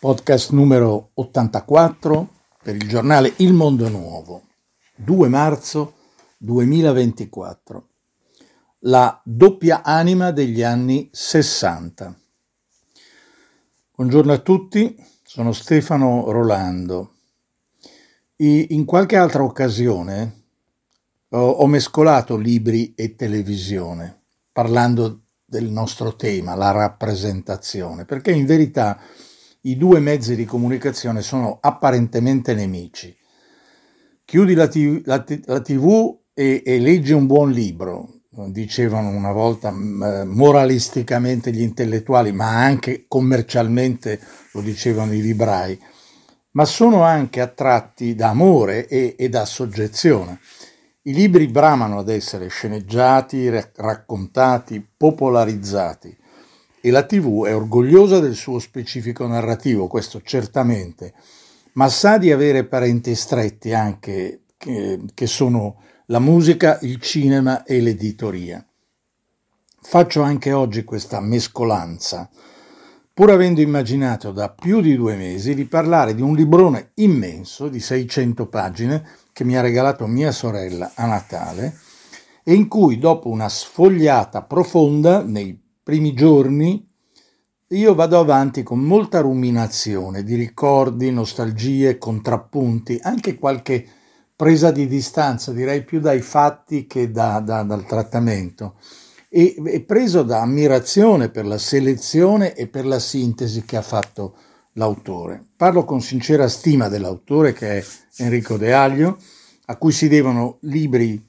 podcast numero 84 per il giornale Il Mondo Nuovo, 2 marzo 2024. La doppia anima degli anni 60. Buongiorno a tutti, sono Stefano Rolando. In qualche altra occasione ho mescolato libri e televisione, parlando del nostro tema, la rappresentazione, perché in verità i due mezzi di comunicazione sono apparentemente nemici. Chiudi la TV, la, la TV e, e leggi un buon libro, dicevano una volta moralisticamente gli intellettuali, ma anche commercialmente lo dicevano i librai, ma sono anche attratti da amore e, e da soggezione. I libri bramano ad essere sceneggiati, raccontati, popolarizzati e la TV è orgogliosa del suo specifico narrativo, questo certamente, ma sa di avere parenti stretti anche che, che sono la musica, il cinema e l'editoria. Faccio anche oggi questa mescolanza, pur avendo immaginato da più di due mesi di parlare di un librone immenso di 600 pagine che mi ha regalato mia sorella a Natale e in cui dopo una sfogliata profonda nei primi giorni io vado avanti con molta ruminazione di ricordi, nostalgie, contrappunti, anche qualche presa di distanza, direi più dai fatti che da, da, dal trattamento, e, e, preso da ammirazione per la selezione e per la sintesi che ha fatto l'autore. Parlo con sincera stima dell'autore che è Enrico De Aglio, a cui si devono libri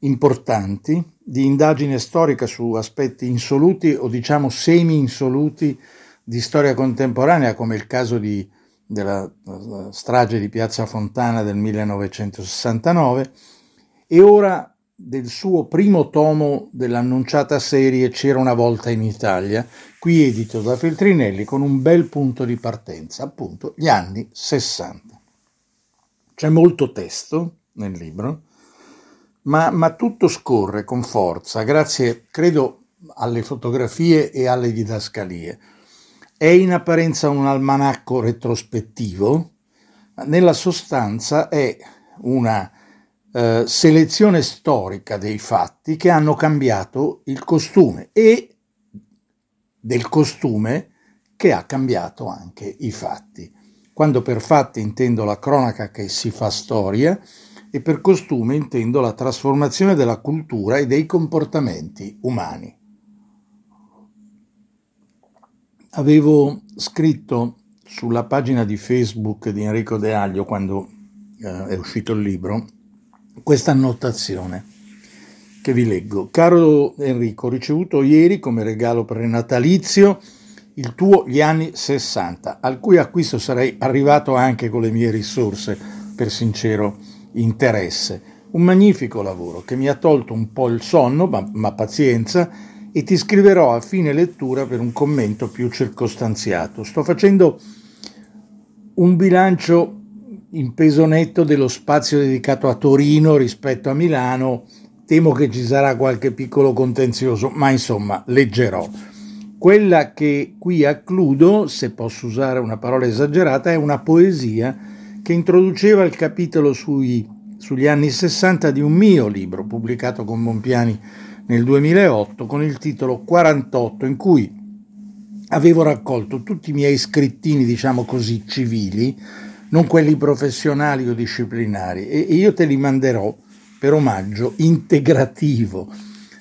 importanti di indagine storica su aspetti insoluti o diciamo semi-insoluti di storia contemporanea, come il caso di, della strage di Piazza Fontana del 1969, e ora del suo primo tomo dell'annunciata serie C'era una volta in Italia, qui edito da Feltrinelli con un bel punto di partenza, appunto gli anni 60. C'è molto testo nel libro, ma, ma tutto scorre con forza, grazie, credo, alle fotografie e alle didascalie. È in apparenza un almanacco retrospettivo, ma nella sostanza è una eh, selezione storica dei fatti che hanno cambiato il costume e del costume che ha cambiato anche i fatti. Quando per fatti intendo la cronaca che si fa storia, e per costume intendo la trasformazione della cultura e dei comportamenti umani. Avevo scritto sulla pagina di Facebook di Enrico De Aglio quando eh, è uscito il libro questa annotazione che vi leggo. Caro Enrico, ho ricevuto ieri come regalo prenatalizio il tuo Gli anni 60, al cui acquisto sarei arrivato anche con le mie risorse, per sincero interesse. Un magnifico lavoro che mi ha tolto un po' il sonno, ma, ma pazienza, e ti scriverò a fine lettura per un commento più circostanziato. Sto facendo un bilancio in peso netto dello spazio dedicato a Torino rispetto a Milano. Temo che ci sarà qualche piccolo contenzioso, ma insomma leggerò. Quella che qui accludo, se posso usare una parola esagerata, è una poesia che introduceva il capitolo sui, sugli anni 60 di un mio libro pubblicato con Monpiani nel 2008 con il titolo 48 in cui avevo raccolto tutti i miei scrittini, diciamo così, civili, non quelli professionali o disciplinari, e io te li manderò per omaggio integrativo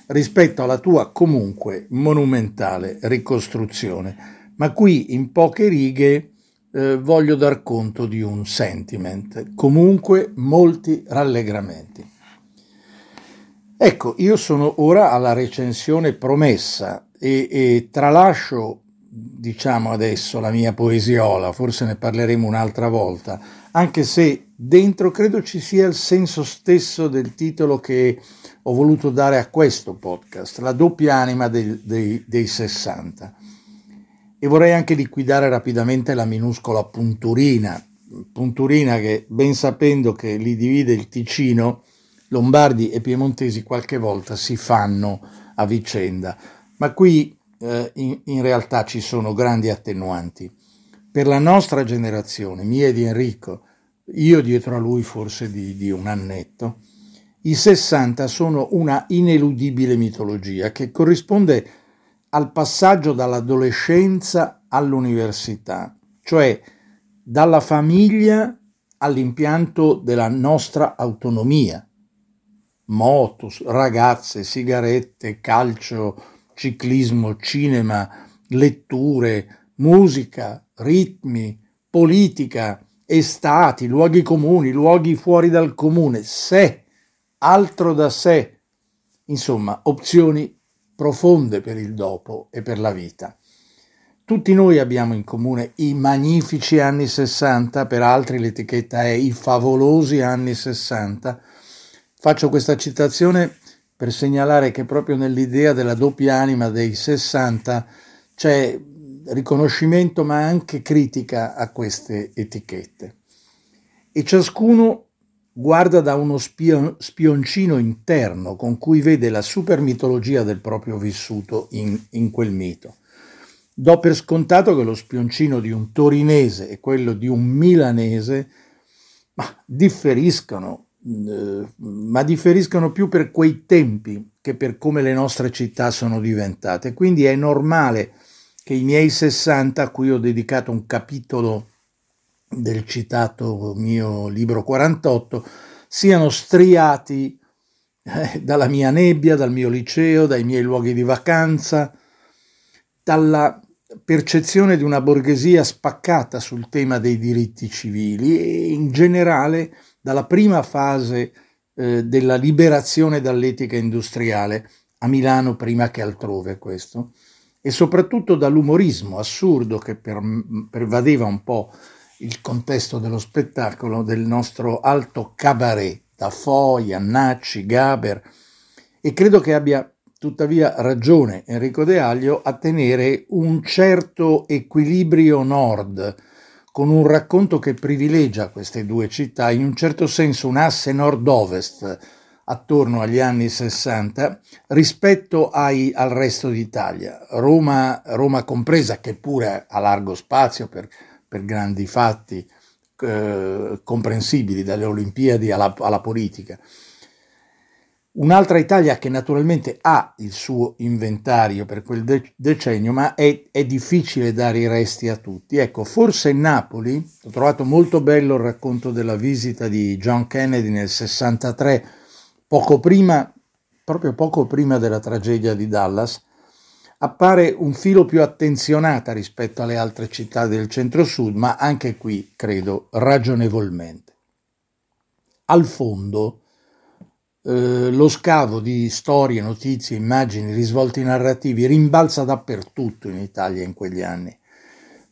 rispetto alla tua comunque monumentale ricostruzione. Ma qui in poche righe eh, voglio dar conto di un sentiment, comunque molti rallegramenti. Ecco, io sono ora alla recensione promessa e, e tralascio, diciamo adesso, la mia poesiola, forse ne parleremo un'altra volta, anche se dentro credo ci sia il senso stesso del titolo che ho voluto dare a questo podcast, la doppia anima dei, dei, dei 60. E vorrei anche liquidare rapidamente la minuscola punturina, punturina che ben sapendo che li divide il Ticino, lombardi e piemontesi qualche volta si fanno a vicenda, ma qui eh, in, in realtà ci sono grandi attenuanti. per la nostra generazione, mia e di Enrico, io dietro a lui forse di, di un annetto, i 60 sono una ineludibile mitologia che corrisponde al passaggio dall'adolescenza all'università, cioè dalla famiglia all'impianto della nostra autonomia. Motus, ragazze, sigarette, calcio, ciclismo, cinema, letture, musica, ritmi, politica, estati, luoghi comuni, luoghi fuori dal comune, sé, altro da sé, insomma, opzioni profonde per il dopo e per la vita. Tutti noi abbiamo in comune i magnifici anni 60, per altri l'etichetta è i favolosi anni 60. Faccio questa citazione per segnalare che proprio nell'idea della doppia anima dei 60 c'è riconoscimento ma anche critica a queste etichette. E ciascuno guarda da uno spion, spioncino interno con cui vede la supermitologia del proprio vissuto in, in quel mito. Do per scontato che lo spioncino di un torinese e quello di un milanese ma differiscono, eh, ma differiscono più per quei tempi che per come le nostre città sono diventate. Quindi è normale che i miei 60, a cui ho dedicato un capitolo del citato mio libro 48, siano striati eh, dalla mia nebbia, dal mio liceo, dai miei luoghi di vacanza, dalla percezione di una borghesia spaccata sul tema dei diritti civili e in generale dalla prima fase eh, della liberazione dall'etica industriale, a Milano prima che altrove questo, e soprattutto dall'umorismo assurdo che per, pervadeva un po' il contesto dello spettacolo del nostro alto cabaret, da Foy, Annacci, Gaber, e credo che abbia tuttavia ragione Enrico De Aglio a tenere un certo equilibrio nord, con un racconto che privilegia queste due città, in un certo senso un asse nord-ovest, attorno agli anni 60 rispetto ai, al resto d'Italia, Roma, Roma, compresa, che pure ha largo spazio per, per grandi fatti eh, comprensibili, dalle Olimpiadi alla, alla politica. Un'altra Italia che naturalmente ha il suo inventario per quel de- decennio, ma è, è, difficile dare i resti a tutti. Ecco, forse Napoli, ho trovato molto bello il racconto della visita di John Kennedy nel 63 poco prima, proprio poco prima della tragedia di Dallas, appare un filo più attenzionata rispetto alle altre città del centro-sud, ma anche qui credo ragionevolmente. Al fondo, eh, lo scavo di storie, notizie, immagini, risvolti narrativi rimbalza dappertutto in Italia in quegli anni.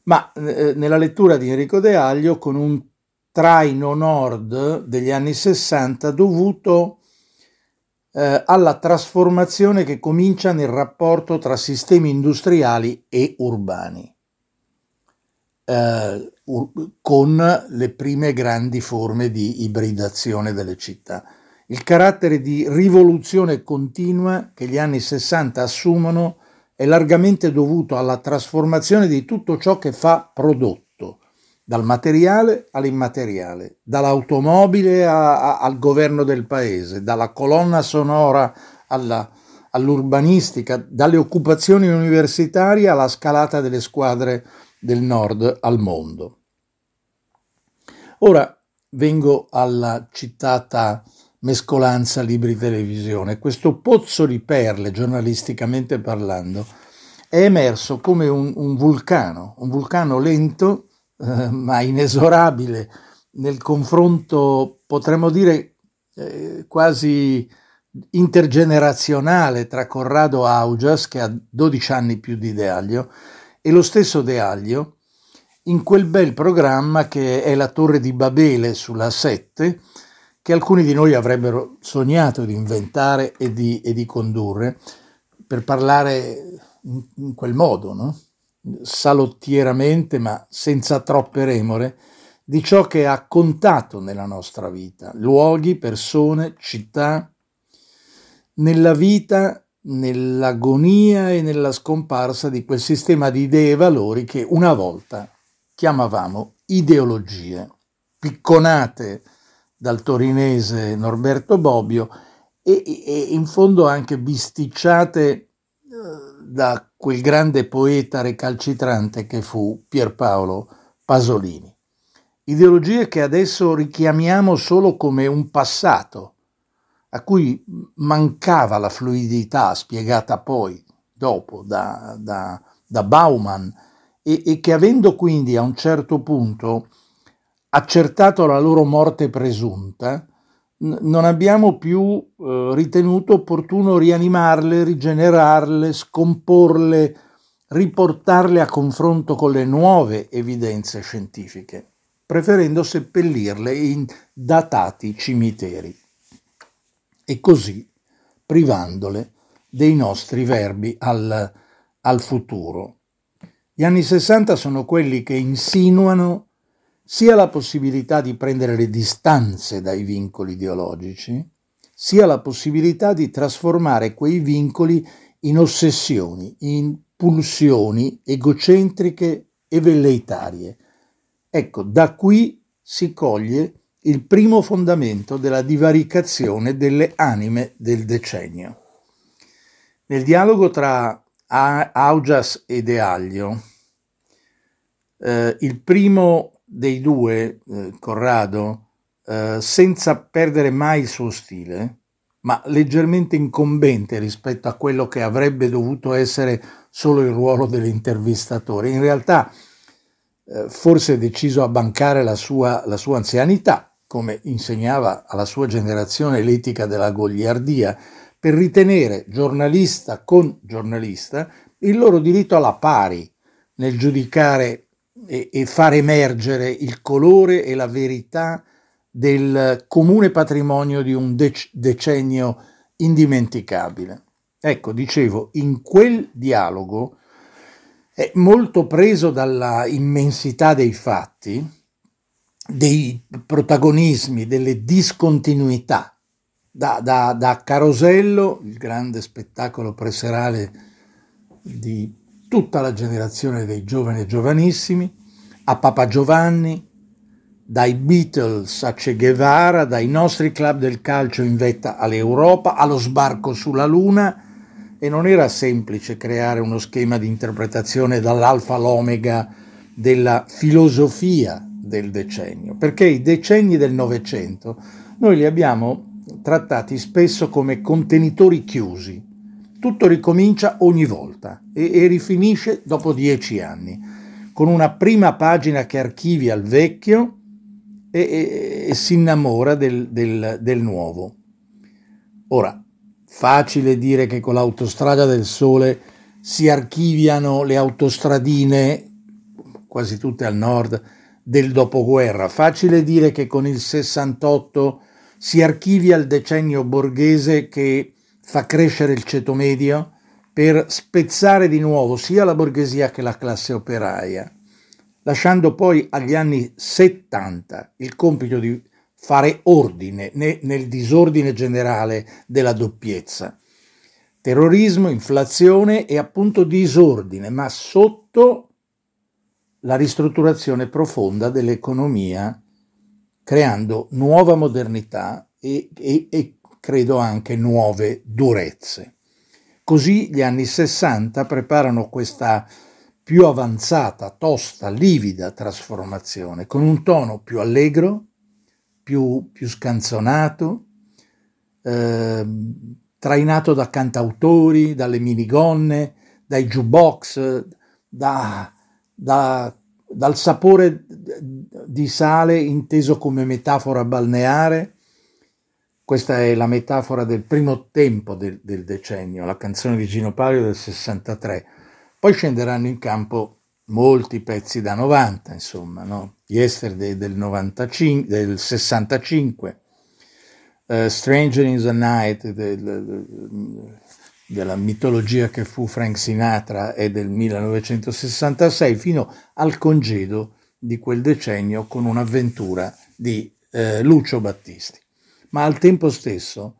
Ma eh, nella lettura di Enrico De Aglio con un traino nord degli anni 60 dovuto eh, alla trasformazione che comincia nel rapporto tra sistemi industriali e urbani, eh, ur- con le prime grandi forme di ibridazione delle città. Il carattere di rivoluzione continua che gli anni 60 assumono è largamente dovuto alla trasformazione di tutto ciò che fa prodotto dal materiale all'immateriale, dall'automobile a, a, al governo del paese, dalla colonna sonora alla, all'urbanistica, dalle occupazioni universitarie alla scalata delle squadre del nord al mondo. Ora vengo alla citata mescolanza libri-televisione. Questo pozzo di perle, giornalisticamente parlando, è emerso come un, un vulcano, un vulcano lento eh, ma inesorabile nel confronto, potremmo dire, eh, quasi intergenerazionale tra Corrado Augias, che ha 12 anni più di De Aglio, e lo stesso De Aglio, in quel bel programma che è la Torre di Babele sulla 7, che alcuni di noi avrebbero sognato di inventare e di, e di condurre, per parlare in, in quel modo, no? Salottieramente, ma senza troppe remore, di ciò che ha contato nella nostra vita, luoghi, persone, città, nella vita, nell'agonia e nella scomparsa di quel sistema di idee e valori che una volta chiamavamo ideologie, picconate dal torinese Norberto Bobbio e, e in fondo anche bisticciate da quel grande poeta recalcitrante che fu Pierpaolo Pasolini. Ideologie che adesso richiamiamo solo come un passato, a cui mancava la fluidità spiegata poi, dopo, da, da, da Bauman, e, e che avendo quindi a un certo punto accertato la loro morte presunta, non abbiamo più eh, ritenuto opportuno rianimarle, rigenerarle, scomporle, riportarle a confronto con le nuove evidenze scientifiche, preferendo seppellirle in datati cimiteri e così privandole dei nostri verbi al, al futuro. Gli anni 60 sono quelli che insinuano sia la possibilità di prendere le distanze dai vincoli ideologici, sia la possibilità di trasformare quei vincoli in ossessioni, in pulsioni egocentriche e velleitarie. Ecco, da qui si coglie il primo fondamento della divaricazione delle anime del decennio. Nel dialogo tra Augias e De Aglio, eh, il primo dei due, eh, Corrado, eh, senza perdere mai il suo stile, ma leggermente incombente rispetto a quello che avrebbe dovuto essere solo il ruolo dell'intervistatore. In realtà eh, forse deciso a bancare la sua, la sua anzianità, come insegnava alla sua generazione l'etica della gogliardia, per ritenere giornalista con giornalista il loro diritto alla pari nel giudicare e, e far emergere il colore e la verità del comune patrimonio di un dec- decennio indimenticabile. Ecco, dicevo, in quel dialogo è molto preso dalla immensità dei fatti, dei protagonismi, delle discontinuità. Da, da, da Carosello, il grande spettacolo preserale di tutta la generazione dei giovani e giovanissimi, a Papa Giovanni, dai Beatles a Che Guevara, dai nostri club del calcio in vetta all'Europa, allo sbarco sulla Luna, e non era semplice creare uno schema di interpretazione dall'alfa all'omega della filosofia del decennio, perché i decenni del Novecento noi li abbiamo trattati spesso come contenitori chiusi. Tutto ricomincia ogni volta e, e rifinisce dopo dieci anni con una prima pagina che archivia il vecchio e, e, e si innamora del, del, del nuovo. Ora, facile dire che con l'autostrada del sole si archiviano le autostradine, quasi tutte al nord, del dopoguerra. Facile dire che con il 68 si archivia il decennio borghese che fa crescere il ceto medio per spezzare di nuovo sia la borghesia che la classe operaia, lasciando poi agli anni 70 il compito di fare ordine nel disordine generale della doppiezza. Terrorismo, inflazione e appunto disordine, ma sotto la ristrutturazione profonda dell'economia, creando nuova modernità e, e, e credo anche nuove durezze. Così gli anni 60 preparano questa più avanzata, tosta, livida trasformazione, con un tono più allegro, più, più scanzonato, eh, trainato da cantautori, dalle minigonne, dai jukebox, da, da, dal sapore di sale inteso come metafora balneare, questa è la metafora del primo tempo del, del decennio, la canzone di Gino Palio del 63. Poi scenderanno in campo molti pezzi da 90, insomma, no? Yesterday del, 95, del 65, uh, Stranger in the Night del, del, della mitologia che fu Frank Sinatra è del 1966, fino al congedo di quel decennio con un'avventura di eh, Lucio Battisti ma al tempo stesso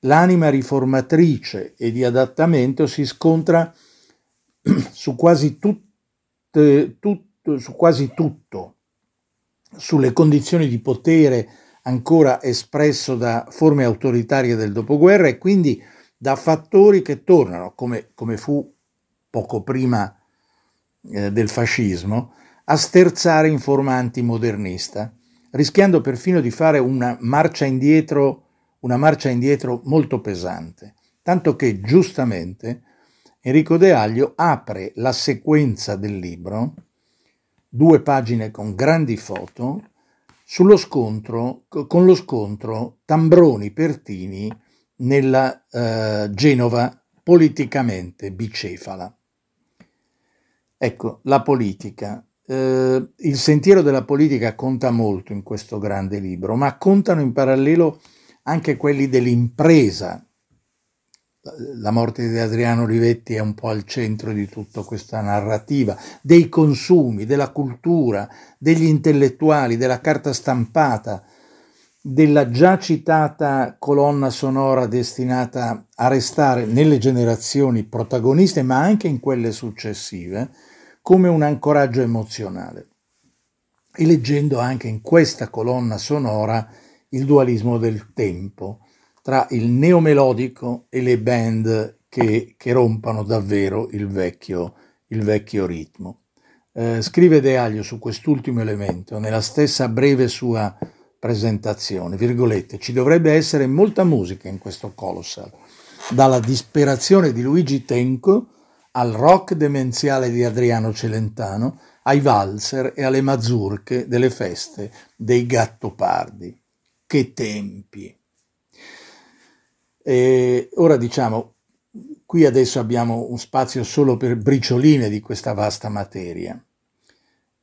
l'anima riformatrice e di adattamento si scontra su quasi tutte, tutte su quasi tutto, sulle condizioni di potere ancora espresso da forme autoritarie del dopoguerra e quindi da fattori che tornano, come, come fu poco prima eh, del fascismo, a sterzare in forma antimodernista, rischiando perfino di fare una marcia indietro, una marcia indietro molto pesante, tanto che giustamente Enrico De Aglio apre la sequenza del libro, due pagine con grandi foto, sullo scontro, con lo scontro Tambroni-Pertini nella eh, Genova politicamente bicefala. Ecco, la politica. Eh, il sentiero della politica conta molto in questo grande libro, ma contano in parallelo anche quelli dell'impresa. La morte di Adriano Olivetti è un po' al centro di tutta questa narrativa, dei consumi, della cultura, degli intellettuali, della carta stampata, della già citata colonna sonora destinata a restare nelle generazioni protagoniste, ma anche in quelle successive, come un ancoraggio emozionale. E leggendo anche in questa colonna sonora il dualismo del tempo tra il neomelodico e le band che, che rompano davvero il vecchio, il vecchio ritmo. Eh, scrive De Aglio su quest'ultimo elemento, nella stessa breve sua presentazione, virgolette, ci dovrebbe essere molta musica in questo Colossal, dalla disperazione di Luigi Tenco al rock demenziale di Adriano Celentano, ai valzer e alle mazurche delle feste dei Gattopardi. Che tempi! E ora diciamo, qui adesso abbiamo un spazio solo per bricioline di questa vasta materia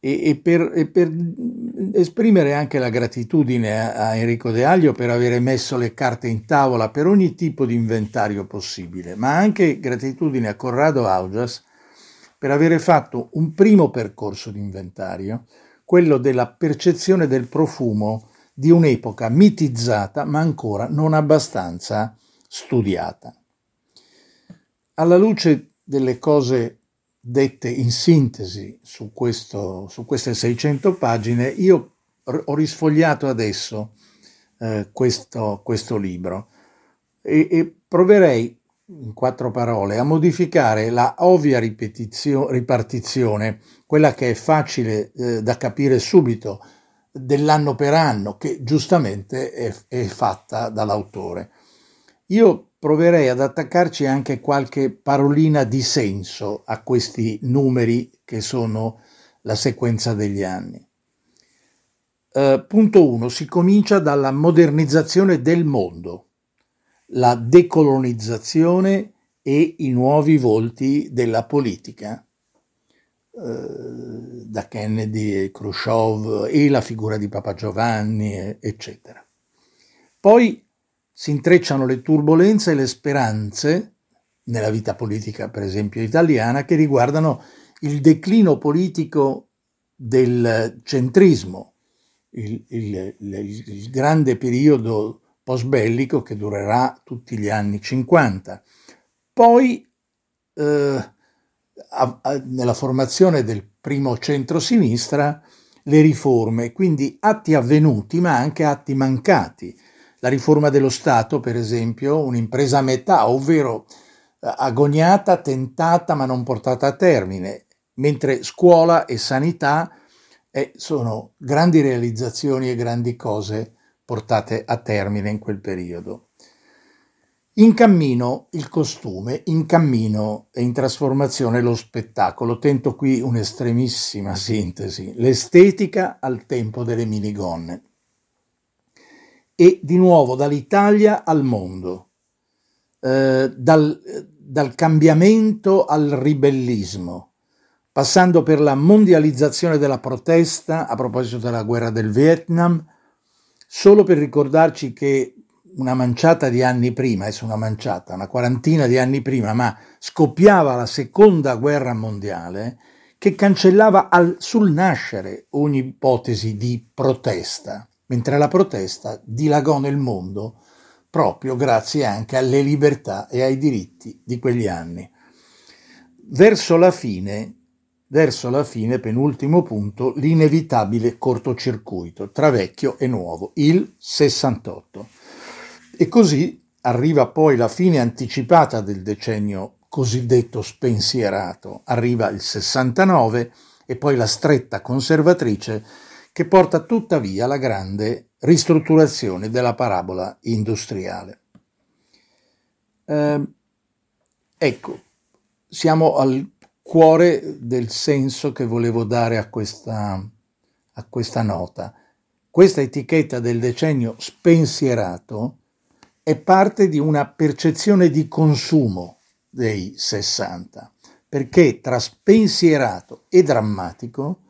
e, e, per, e, per, esprimere anche la gratitudine a, a, Enrico De Aglio per aver messo le carte in tavola per ogni tipo di inventario possibile, ma anche gratitudine a Corrado Augias per aver fatto un primo percorso di inventario, quello della percezione del profumo di un'epoca mitizzata ma ancora non abbastanza studiata. Alla luce delle cose dette in sintesi su, questo, su queste 600 pagine, io ho risfogliato adesso eh, questo, questo, libro e, e, proverei in quattro parole a modificare la ovvia ripartizione, quella che è facile eh, da capire subito, dell'anno per anno, che giustamente è, è fatta dall'autore. Io proverei ad attaccarci anche qualche parolina di senso a questi numeri che sono la sequenza degli anni. Uh, punto 1. Si comincia dalla modernizzazione del mondo, la decolonizzazione e i nuovi volti della politica, uh, da Kennedy e Khrushchev e la figura di Papa Giovanni, eccetera. Poi si intrecciano le turbulenze e le speranze nella vita politica, per esempio italiana, che riguardano il declino politico del centrismo, il, il, il, il grande periodo post-bellico che durerà tutti gli anni 50. Poi, eh, a, a, nella formazione del primo centro-sinistra, le riforme, quindi atti avvenuti ma anche atti mancati la riforma dello Stato, per esempio, un'impresa a metà, ovvero eh, agoniata, tentata ma non portata a termine, mentre scuola e sanità eh, sono grandi realizzazioni e grandi cose portate a termine in quel periodo. In cammino il costume, in cammino e in trasformazione lo spettacolo. Tento qui un'estremissima sintesi, l'estetica al tempo delle minigonne e di nuovo dall'Italia al mondo, eh, dal, dal cambiamento al ribellismo, passando per la mondializzazione della protesta a proposito della guerra del Vietnam, solo per ricordarci che una manciata di anni prima, adesso una manciata, una quarantina di anni prima, ma scoppiava la seconda guerra mondiale che cancellava al, sul nascere ogni ipotesi di protesta mentre la protesta dilagò nel mondo proprio grazie anche alle libertà e ai diritti di quegli anni. Verso la fine verso la fine, penultimo punto, l'inevitabile cortocircuito tra vecchio e nuovo, il 68. E così arriva poi la fine anticipata del decennio cosiddetto spensierato, arriva il 69 e poi la stretta conservatrice che porta tuttavia alla grande ristrutturazione della parabola industriale. Eh, ecco, siamo al cuore del senso che volevo dare a questa, a questa nota. Questa etichetta del decennio spensierato è parte di una percezione di consumo dei 60, perché tra spensierato e drammatico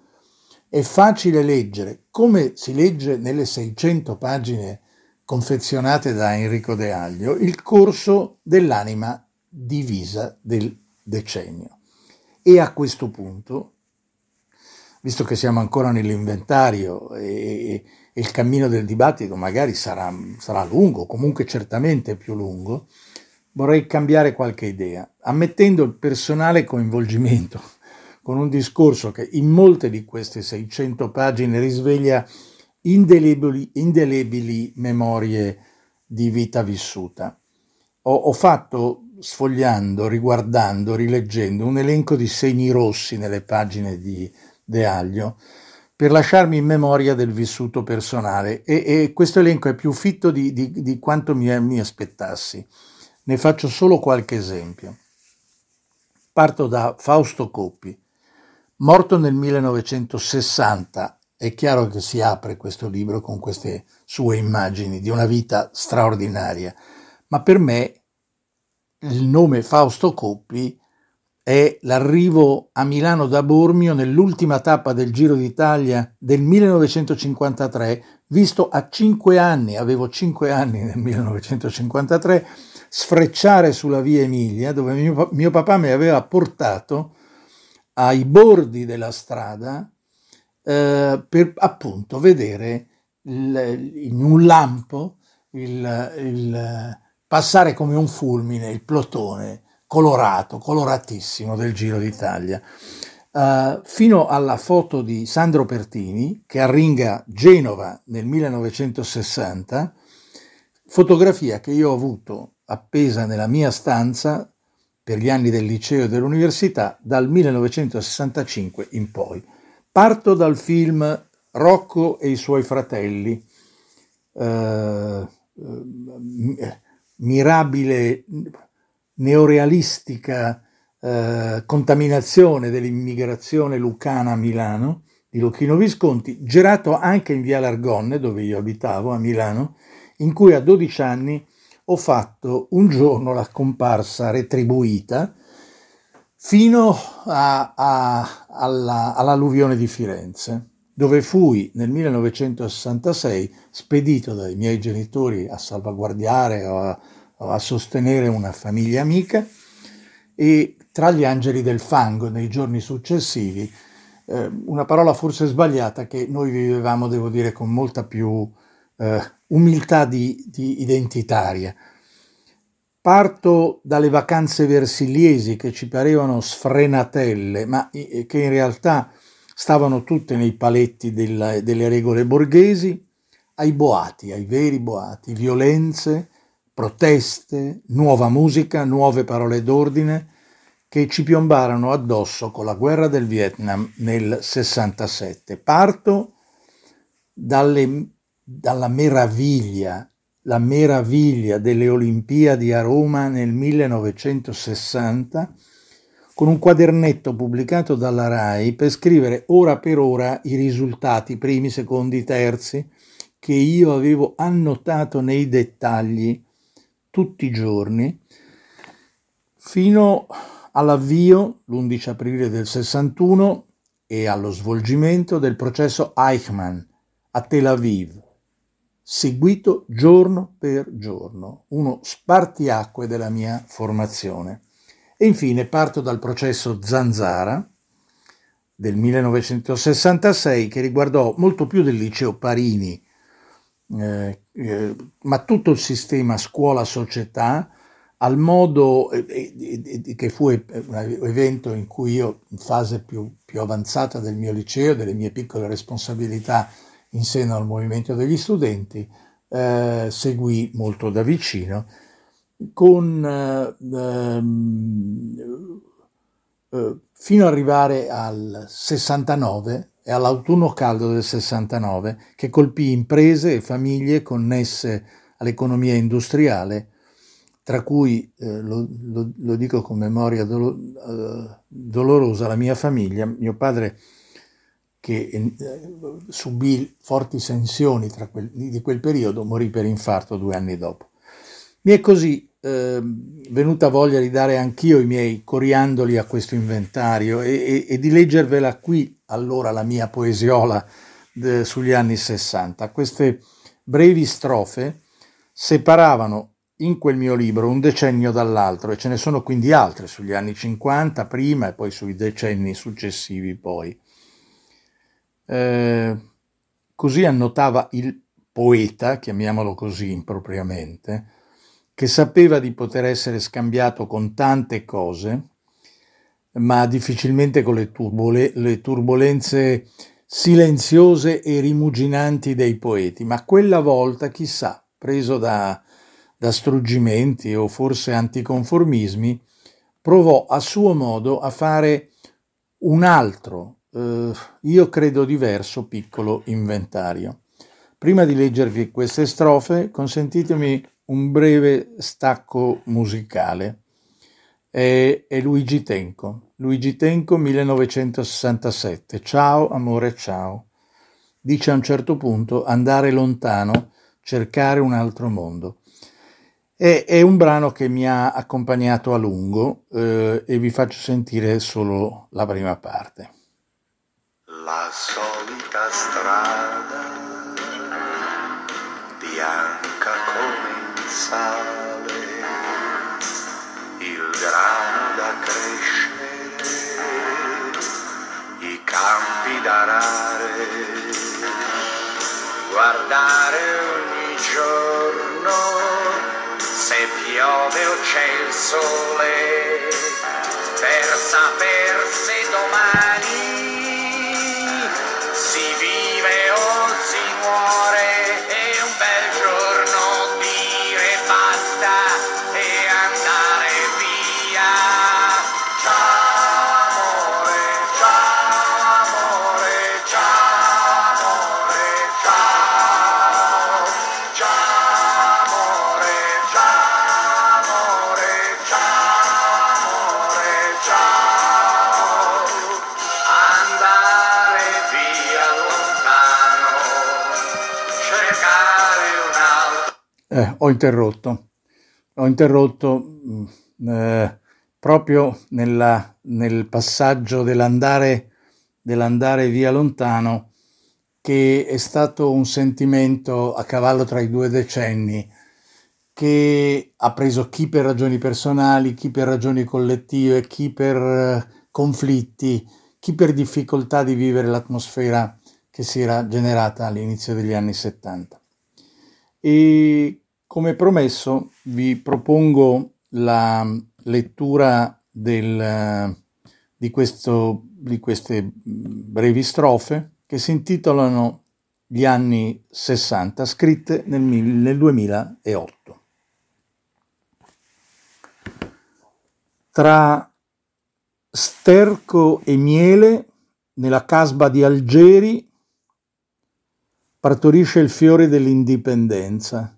è facile leggere, come si legge nelle 600 pagine confezionate da Enrico De Aglio, il corso dell'anima divisa del decennio. E a questo punto, visto che siamo ancora nell'inventario e, e il cammino del dibattito magari sarà, sarà lungo, comunque certamente più lungo, vorrei cambiare qualche idea, ammettendo il personale coinvolgimento con un discorso che in molte di queste 600 pagine risveglia indelebili, indelebili memorie di vita vissuta. Ho, ho fatto sfogliando, riguardando, rileggendo un elenco di segni rossi nelle pagine di De Aglio per lasciarmi in memoria del vissuto personale e, e questo elenco è più fitto di, di, di quanto mi, mi aspettassi. Ne faccio solo qualche esempio. Parto da Fausto Coppi, morto nel 1960. È chiaro che si apre questo libro con queste sue immagini di una vita straordinaria, ma per me il nome Fausto Coppi è l'arrivo a Milano da Bormio nell'ultima tappa del Giro d'Italia del 1953, visto a cinque anni, avevo cinque anni nel 1953, sfrecciare sulla via Emilia, dove mio, mio papà mi aveva portato ai bordi della strada eh, per appunto vedere il, in un lampo il, il passare come un fulmine il plotone colorato, coloratissimo del Giro d'Italia, uh, fino alla foto di Sandro Pertini che arringa Genova nel 1960, fotografia che io ho avuto appesa nella mia stanza per gli anni del liceo e dell'università dal 1965 in poi. Parto dal film Rocco e i suoi fratelli. Uh, mirabile neorealistica eh, contaminazione dell'immigrazione lucana a Milano di Lucchino Visconti, girato anche in via Largonne, dove io abitavo a Milano, in cui a 12 anni ho fatto un giorno la comparsa retribuita fino a, a, alla, all'alluvione di Firenze dove fui nel 1966 spedito dai miei genitori a salvaguardiare o a, o a sostenere una famiglia amica e tra gli angeli del fango nei giorni successivi, eh, una parola forse sbagliata che noi vivevamo, devo dire, con molta più eh, umiltà di, di identitaria. Parto dalle vacanze versiliesi che ci parevano sfrenatelle, ma che in realtà stavano tutte nei paletti della, delle regole borghesi, ai boati, ai veri boati, violenze, proteste, nuova musica, nuove parole d'ordine che ci piombarono addosso con la guerra del Vietnam nel 67. Parto dalle, dalla meraviglia, la meraviglia delle Olimpiadi a Roma nel 1960 con un quadernetto pubblicato dalla RAI per scrivere ora per ora i risultati, primi, secondi, terzi, che io avevo annotato nei dettagli tutti i giorni, fino all'avvio, l'11 aprile del 61, e allo svolgimento del processo Eichmann a Tel Aviv, seguito giorno per giorno, uno spartiacque della mia formazione. E infine parto dal processo Zanzara del 1966 che riguardò molto più del liceo Parini, eh, eh, ma tutto il sistema scuola-società al modo eh, eh, che fu un evento in cui io in fase più più avanzata del mio liceo, delle mie piccole responsabilità in seno al movimento degli studenti, eh, seguì molto da vicino, con, eh, ehm, eh, fino ad arrivare al 69 e all'autunno caldo del 69, che colpì imprese e famiglie connesse all'economia industriale, tra cui, eh, lo, lo, lo, dico con memoria dolo, eh, dolorosa, la mia famiglia, mio padre che eh, subì forti sensioni quel, di quel periodo, morì per infarto due anni dopo. Mi è così eh, venuta voglia di dare anch'io i miei coriandoli a questo inventario e, e, e di leggervela qui allora la mia poesiola de, sugli anni 60. Queste brevi strofe separavano in quel mio libro un decennio dall'altro e ce ne sono quindi altre sugli anni 50 prima e poi sui decenni successivi poi. Eh, così annotava il poeta, chiamiamolo così impropriamente, che sapeva di poter essere scambiato con tante cose, ma difficilmente con le, turbole, le turbolenze silenziose e rimuginanti dei poeti. Ma quella volta, chissà, preso da, da struggimenti o forse anticonformismi, provò a suo modo a fare un altro, eh, io credo diverso, piccolo inventario. Prima di leggervi queste strofe, consentitemi un breve stacco musicale. È, è Luigi Tenco. Luigi Tenco 1967. Ciao amore, ciao. Dice a un certo punto andare lontano, cercare un altro mondo. È, è un brano che mi ha accompagnato a lungo eh, e vi faccio sentire solo la prima parte. La solita strada bianca come sale, il grano da crescere, i campi da arare, guardare ogni giorno se piove o c'è il sole, per saper se domani Eh, ho interrotto, ho interrotto mm, eh, proprio nella, nel passaggio dell'andare, dell'andare via lontano, che è stato un sentimento a cavallo tra i due decenni, che ha preso chi per ragioni personali, chi per ragioni collettive, chi per eh, conflitti, chi per difficoltà di vivere l'atmosfera che si era generata all'inizio degli anni 70. E come promesso vi propongo la lettura del, di, questo, di queste brevi strofe che si intitolano Gli anni 60, scritte nel, nel 2008. Tra sterco e miele, nella casba di Algeri, partorisce il fiore dell'indipendenza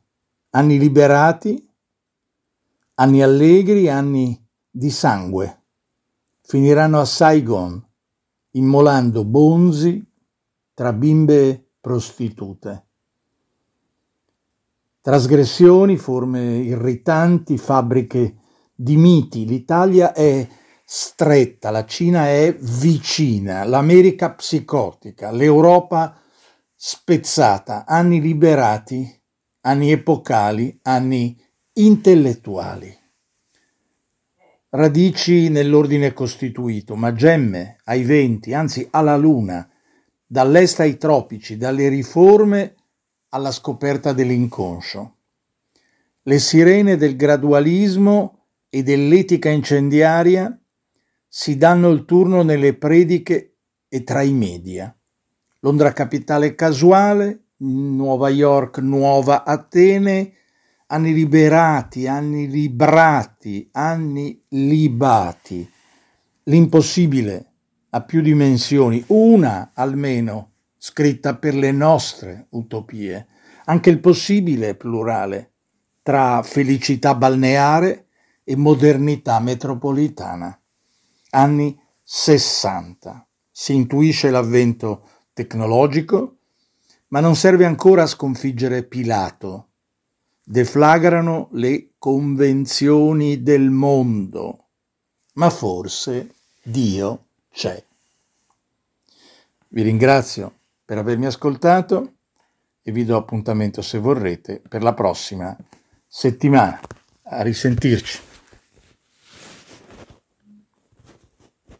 anni liberati, anni allegri, anni di sangue. Finiranno a Saigon, immolando bonzi tra bimbe prostitute. Trasgressioni, forme irritanti, fabbriche di miti. L'Italia è stretta, la Cina è vicina, l'America psicotica, l'Europa spezzata, anni liberati anni epocali, anni intellettuali. Radici nell'ordine costituito, ma gemme ai venti, anzi alla luna, dall'est ai tropici, dalle riforme alla scoperta dell'inconscio. Le sirene del gradualismo e dell'etica incendiaria si danno il turno nelle prediche e tra i media. Londra capitale casuale, Nuova York nuova Atene, anni liberati, anni librati, anni libati. L'impossibile ha più dimensioni, una almeno scritta per le nostre utopie. Anche il possibile è plurale, tra felicità balneare e modernità metropolitana. Anni 60. Si intuisce l'avvento tecnologico, ma non serve ancora a sconfiggere Pilato. Deflagrano le convenzioni del mondo, ma forse Dio c'è. Vi ringrazio per avermi ascoltato e vi do appuntamento, se vorrete, per la prossima settimana. A risentirci.